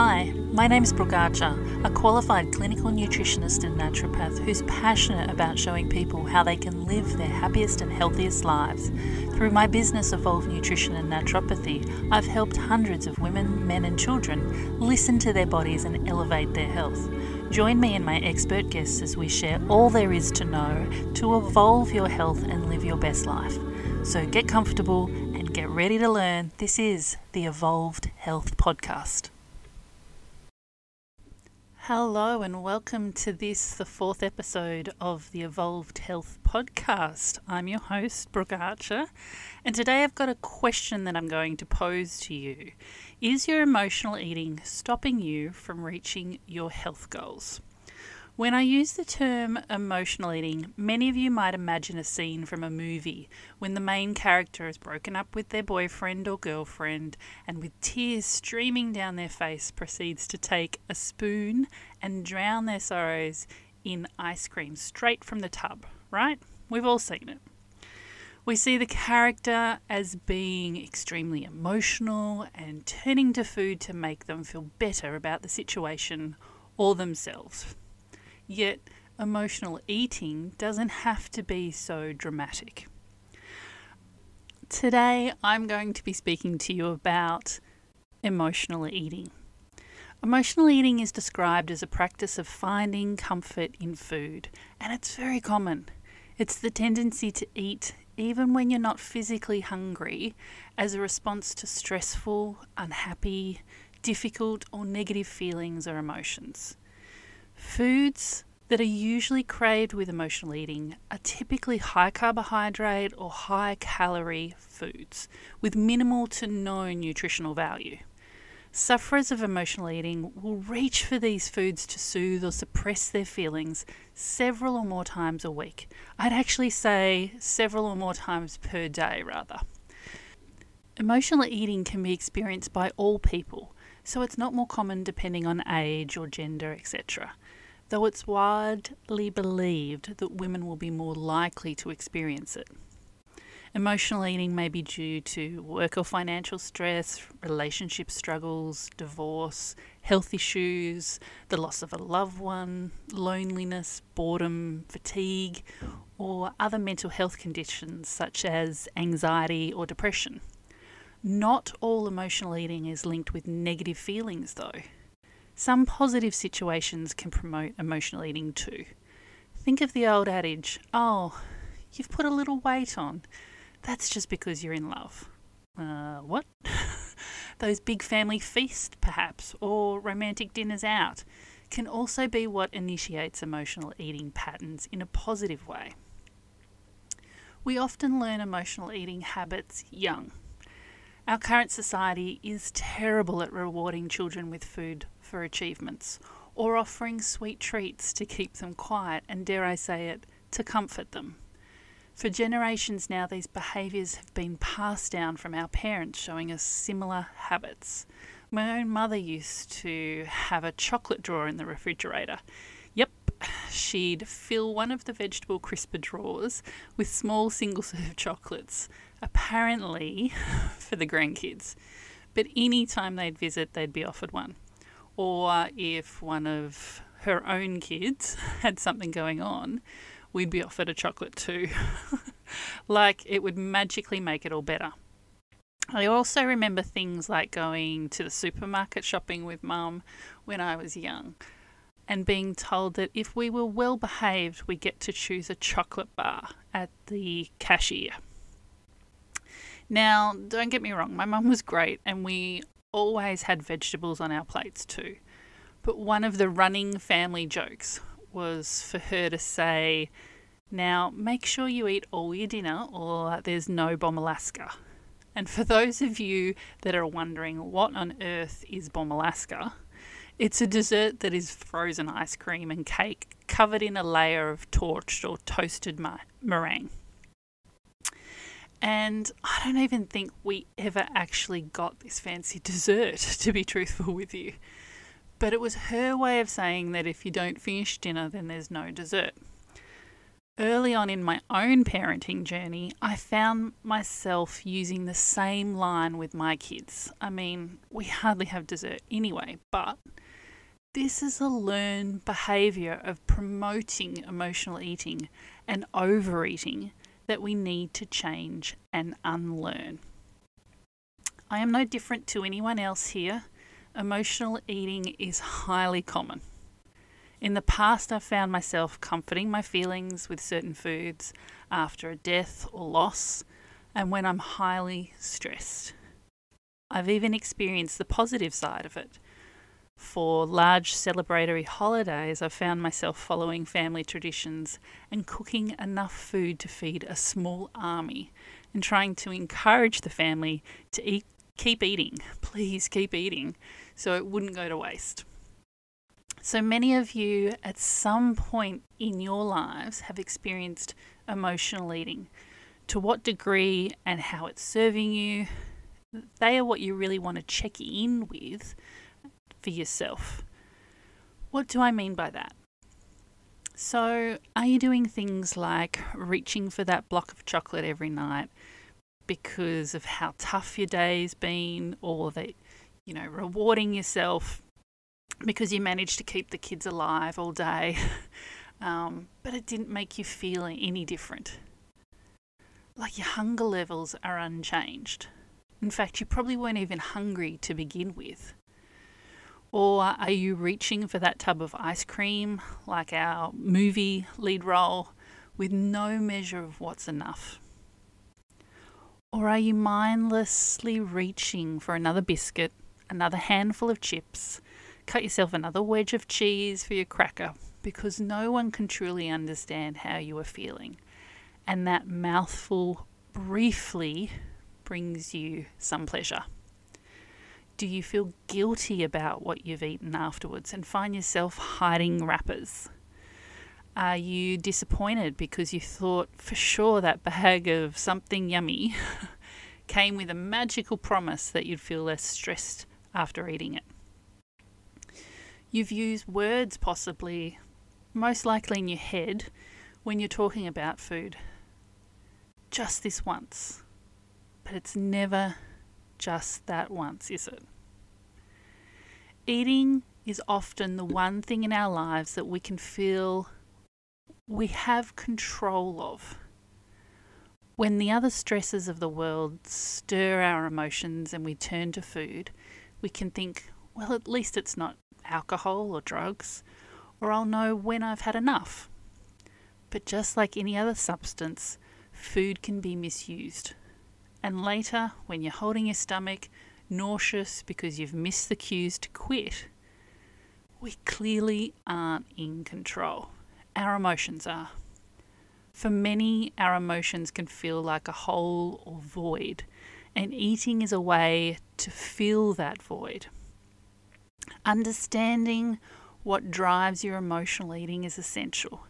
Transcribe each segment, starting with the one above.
Hi, my name is Brooke Archer, a qualified clinical nutritionist and naturopath who's passionate about showing people how they can live their happiest and healthiest lives. Through my business, Evolve Nutrition and Naturopathy, I've helped hundreds of women, men, and children listen to their bodies and elevate their health. Join me and my expert guests as we share all there is to know to evolve your health and live your best life. So get comfortable and get ready to learn. This is the Evolved Health Podcast. Hello, and welcome to this, the fourth episode of the Evolved Health Podcast. I'm your host, Brooke Archer, and today I've got a question that I'm going to pose to you. Is your emotional eating stopping you from reaching your health goals? When I use the term emotional eating, many of you might imagine a scene from a movie when the main character is broken up with their boyfriend or girlfriend and with tears streaming down their face proceeds to take a spoon and drown their sorrows in ice cream straight from the tub, right? We've all seen it. We see the character as being extremely emotional and turning to food to make them feel better about the situation or themselves. Yet, emotional eating doesn't have to be so dramatic. Today, I'm going to be speaking to you about emotional eating. Emotional eating is described as a practice of finding comfort in food, and it's very common. It's the tendency to eat even when you're not physically hungry as a response to stressful, unhappy, difficult, or negative feelings or emotions. Foods that are usually craved with emotional eating are typically high carbohydrate or high calorie foods with minimal to no nutritional value. Sufferers of emotional eating will reach for these foods to soothe or suppress their feelings several or more times a week. I'd actually say several or more times per day, rather. Emotional eating can be experienced by all people, so it's not more common depending on age or gender, etc though it's widely believed that women will be more likely to experience it. Emotional eating may be due to work or financial stress, relationship struggles, divorce, health issues, the loss of a loved one, loneliness, boredom, fatigue, or other mental health conditions such as anxiety or depression. Not all emotional eating is linked with negative feelings, though. Some positive situations can promote emotional eating too. Think of the old adage, oh, you've put a little weight on. That's just because you're in love. Uh, what? Those big family feasts, perhaps, or romantic dinners out, can also be what initiates emotional eating patterns in a positive way. We often learn emotional eating habits young. Our current society is terrible at rewarding children with food for achievements, or offering sweet treats to keep them quiet and, dare I say it, to comfort them. For generations now, these behaviours have been passed down from our parents, showing us similar habits. My own mother used to have a chocolate drawer in the refrigerator. Yep, she'd fill one of the vegetable crisper drawers with small single serve chocolates, apparently for the grandkids. But any time they'd visit, they'd be offered one or if one of her own kids had something going on, we'd be offered a chocolate too. like it would magically make it all better. I also remember things like going to the supermarket shopping with mum when I was young and being told that if we were well behaved, we get to choose a chocolate bar at the cashier. Now, don't get me wrong, my mum was great and we always had vegetables on our plates too. But one of the running family jokes was for her to say, Now make sure you eat all your dinner or there's no Bombe Alaska. And for those of you that are wondering what on earth is Bombe Alaska, it's a dessert that is frozen ice cream and cake covered in a layer of torched or toasted meringue. And I don't even think we ever actually got this fancy dessert, to be truthful with you. But it was her way of saying that if you don't finish dinner, then there's no dessert. early on in my own parenting journey, I found myself using the same line with my kids. I mean, we hardly have dessert anyway, but this is a learned behavior of promoting emotional eating and overeating that we need to change and unlearn. I am no different to anyone else here. Emotional eating is highly common. In the past, I've found myself comforting my feelings with certain foods after a death or loss, and when I'm highly stressed. I've even experienced the positive side of it. For large celebratory holidays, I've found myself following family traditions and cooking enough food to feed a small army and trying to encourage the family to eat, keep eating, please keep eating, so it wouldn't go to waste. So many of you at some point in your lives have experienced emotional eating. To what degree and how it's serving you, they are what you really want to check in with for yourself. What do I mean by that? So, are you doing things like reaching for that block of chocolate every night because of how tough your day's been, or that, you know, rewarding yourself because you managed to keep the kids alive all day, um, but it didn't make you feel any different. Like your hunger levels are unchanged. In fact, you probably weren't even hungry to begin with. Or are you reaching for that tub of ice cream, like our movie lead role, with no measure of what's enough? Or are you mindlessly reaching for another biscuit, another handful of chips, cut yourself another wedge of cheese for your cracker because no one can truly understand how you are feeling. And that mouthful briefly brings you some pleasure. Do you feel guilty about what you've eaten afterwards and find yourself hiding wrappers? Are you disappointed because you thought for sure that bag of something yummy came with a magical promise that you'd feel less stressed after eating it? You've used words, possibly, most likely in your head, when you're talking about food. Just this once. But it's never just that once, is it? Eating is often the one thing in our lives that we can feel we have control of. When the other stresses of the world stir our emotions and we turn to food, we can think, well, at least it's not alcohol or drugs, or I'll know when I've had enough. But just like any other substance, food can be misused. And later, when you're holding your stomach, nauseous because you've missed the cues to quit, we clearly aren't in control. Our emotions are. For many, our emotions can feel like a hole or void, and eating is a way to fill that void. Understanding what drives your emotional eating is essential.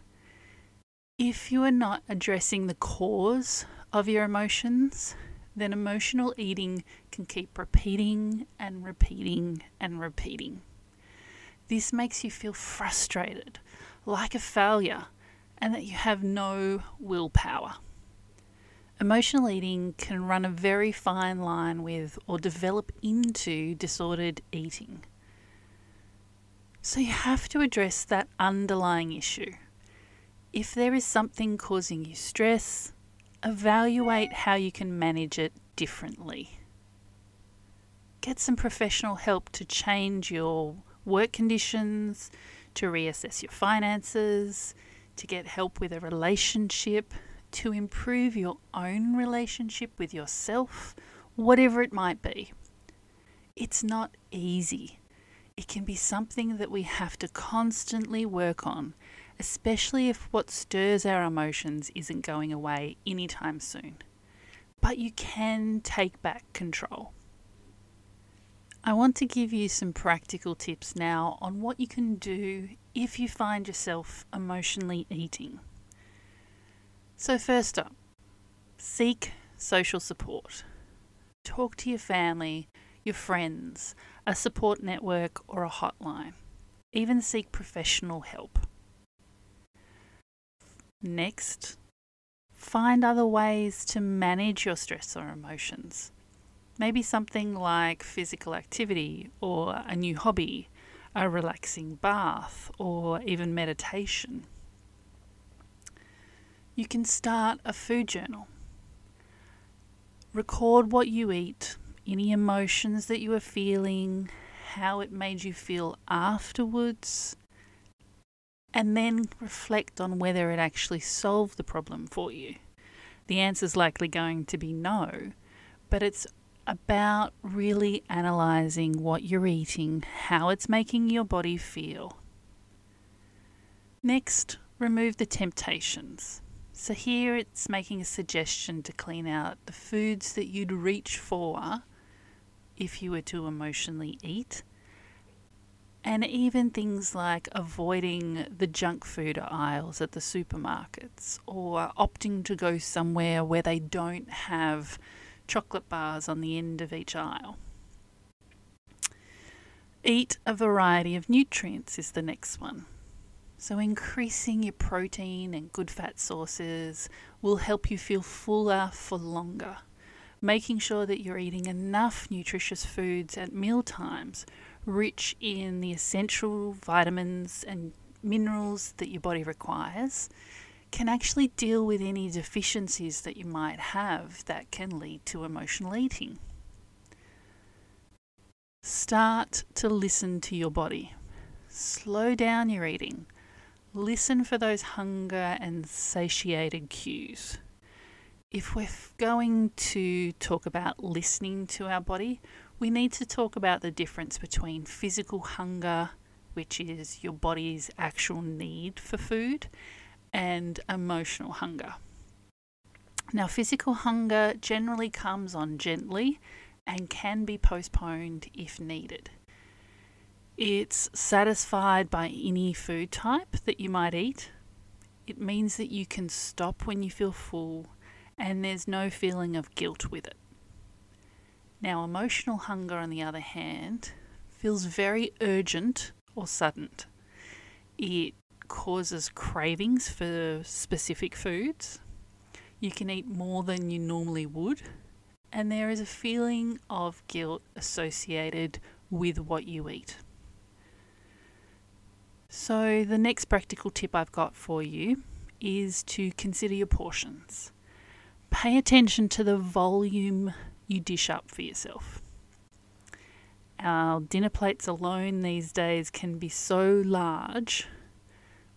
If you are not addressing the cause of your emotions, then emotional eating can keep repeating and repeating and repeating. This makes you feel frustrated, like a failure, and that you have no willpower. Emotional eating can run a very fine line with or develop into disordered eating. So you have to address that underlying issue. If there is something causing you stress, evaluate how you can manage it differently. Get some professional help to change your work conditions, to reassess your finances, to get help with a relationship, to improve your own relationship with yourself, whatever it might be. It's not easy it can be something that we have to constantly work on, especially if what stirs our emotions isn't going away anytime soon. But you can take back control. I want to give you some practical tips now on what you can do if you find yourself emotionally eating. So, first up, seek social support. Talk to your family your friends, a support network, or a hotline. Even seek professional help. Next, find other ways to manage your stress or emotions. Maybe something like physical activity or a new hobby, a relaxing bath, or even meditation. You can start a food journal. Record what you eat, any emotions that you are feeling, how it made you feel afterwards, and then reflect on whether it actually solved the problem for you. The answer is likely going to be no, but it's about really analysing what you're eating, how it's making your body feel. Next, remove the temptations. So, here it's making a suggestion to clean out the foods that you'd reach for if you were to emotionally eat. And even things like avoiding the junk food aisles at the supermarkets or opting to go somewhere where they don't have chocolate bars on the end of each aisle. Eat a variety of nutrients is the next one. So, increasing your protein and good fat sources will help you feel fuller for longer. Making sure that you're eating enough nutritious foods at meal times, rich in the essential vitamins and minerals that your body requires, can actually deal with any deficiencies that you might have that can lead to emotional eating. Start to listen to your body. Slow down your eating listen for those hunger and satiated cues. If we're going to talk about listening to our body, we need to talk about the difference between physical hunger, which is your body's actual need for food, and emotional hunger. Now, physical hunger generally comes on gently and can be postponed if needed. It's satisfied by any food type that you might eat. It means that you can stop when you feel full and there's no feeling of guilt with it. Now, emotional hunger, on the other hand, feels very urgent or sudden. It causes cravings for specific foods. You can eat more than you normally would, and there is a feeling of guilt associated with what you eat. So, the next practical tip I've got for you is to consider your portions. Pay attention to the volume you dish up for yourself. Our dinner plates alone these days can be so large.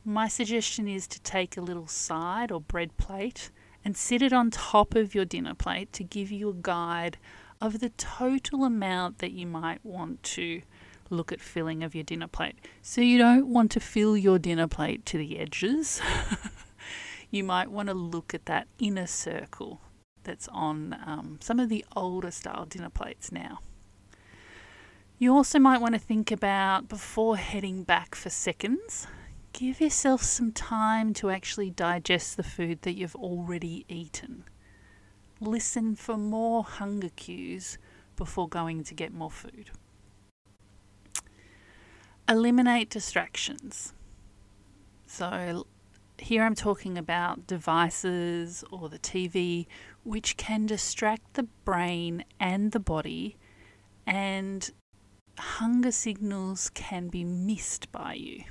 My suggestion is to take a little side or bread plate and sit it on top of your dinner plate to give you a guide of the total amount that you might want to look at filling of your dinner plate. So you don't want to fill your dinner plate to the edges. you might want to look at that inner circle that's on um, some of the older style dinner plates now. You also might want to think about before heading back for seconds, give yourself some time to actually digest the food that you've already eaten. Listen for more hunger cues before going to get more food. Eliminate distractions. So, here I'm talking about devices or the TV which can distract the brain and the body, and hunger signals can be missed by you.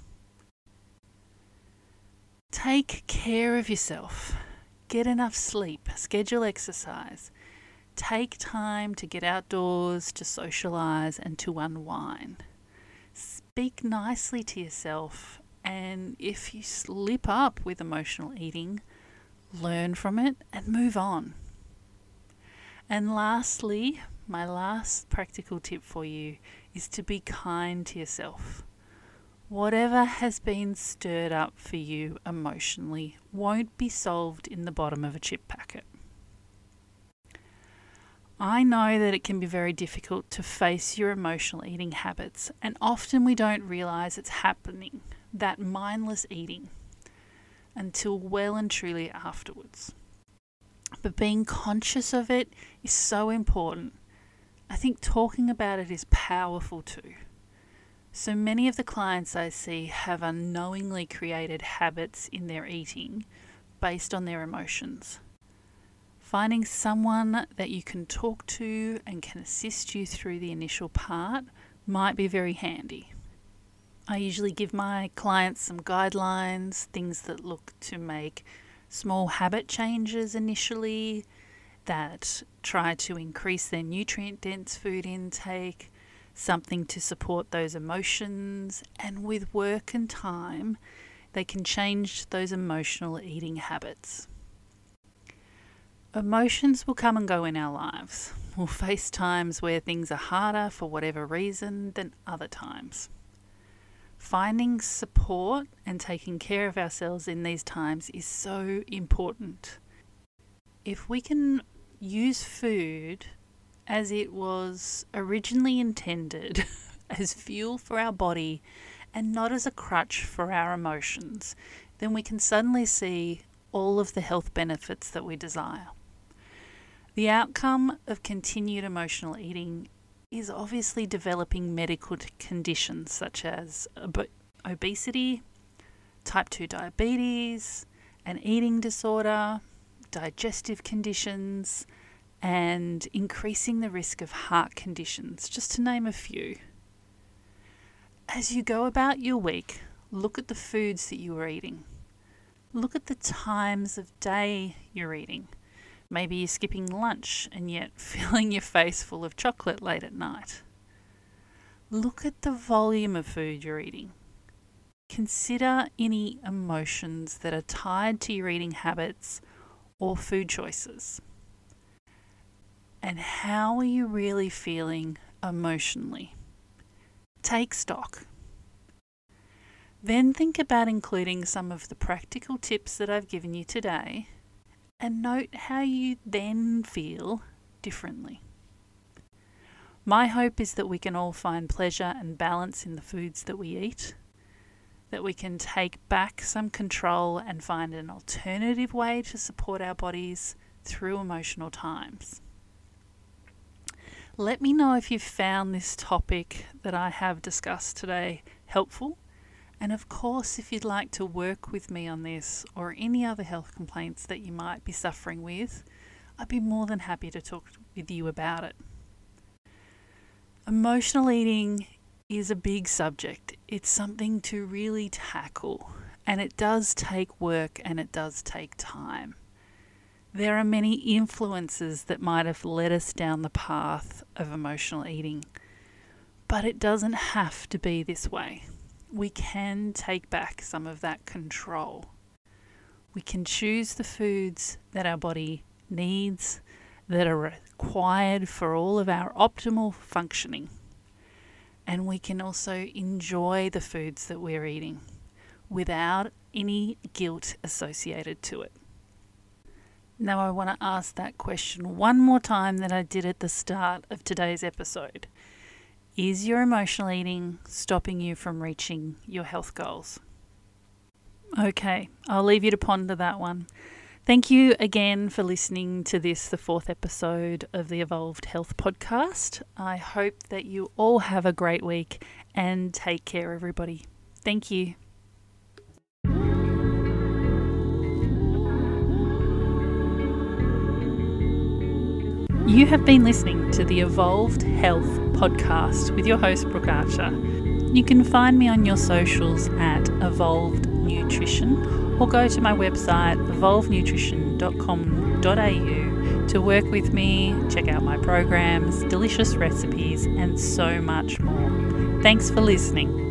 Take care of yourself. Get enough sleep. Schedule exercise. Take time to get outdoors, to socialise, and to unwind speak nicely to yourself. And if you slip up with emotional eating, learn from it and move on. And lastly, my last practical tip for you is to be kind to yourself. Whatever has been stirred up for you emotionally won't be solved in the bottom of a chip packet. I know that it can be very difficult to face your emotional eating habits, and often we don't realize it's happening, that mindless eating, until well and truly afterwards. But being conscious of it is so important. I think talking about it is powerful too. So many of the clients I see have unknowingly created habits in their eating based on their emotions. Finding someone that you can talk to and can assist you through the initial part might be very handy. I usually give my clients some guidelines, things that look to make small habit changes initially, that try to increase their nutrient dense food intake, something to support those emotions, and with work and time, they can change those emotional eating habits. Emotions will come and go in our lives. We'll face times where things are harder for whatever reason than other times. Finding support and taking care of ourselves in these times is so important. If we can use food as it was originally intended, as fuel for our body and not as a crutch for our emotions, then we can suddenly see all of the health benefits that we desire. The outcome of continued emotional eating is obviously developing medical conditions such as ob- obesity, type 2 diabetes, an eating disorder, digestive conditions, and increasing the risk of heart conditions, just to name a few. As you go about your week, look at the foods that you are eating. Look at the times of day you're eating. Maybe you're skipping lunch and yet filling your face full of chocolate late at night. Look at the volume of food you're eating. Consider any emotions that are tied to your eating habits or food choices. And how are you really feeling emotionally? Take stock. Then think about including some of the practical tips that I've given you today and note how you then feel differently. My hope is that we can all find pleasure and balance in the foods that we eat, that we can take back some control and find an alternative way to support our bodies through emotional times. Let me know if you've found this topic that I have discussed today helpful. And of course, if you'd like to work with me on this or any other health complaints that you might be suffering with, I'd be more than happy to talk with you about it. Emotional eating is a big subject. It's something to really tackle, and it does take work and it does take time. There are many influences that might have led us down the path of emotional eating, but it doesn't have to be this way. We can take back some of that control. We can choose the foods that our body needs, that are required for all of our optimal functioning. And we can also enjoy the foods that we're eating without any guilt associated to it. Now, I want to ask that question one more time that I did at the start of today's episode. Is your emotional eating stopping you from reaching your health goals? Okay, I'll leave you to ponder that one. Thank you again for listening to this, the fourth episode of the Evolved Health Podcast. I hope that you all have a great week and take care, everybody. Thank you. You have been listening to the Evolved Health Podcast with your host, Brooke Archer. You can find me on your socials at Evolved Nutrition or go to my website evolvenutrition.com.au to work with me, check out my programs, delicious recipes, and so much more. Thanks for listening.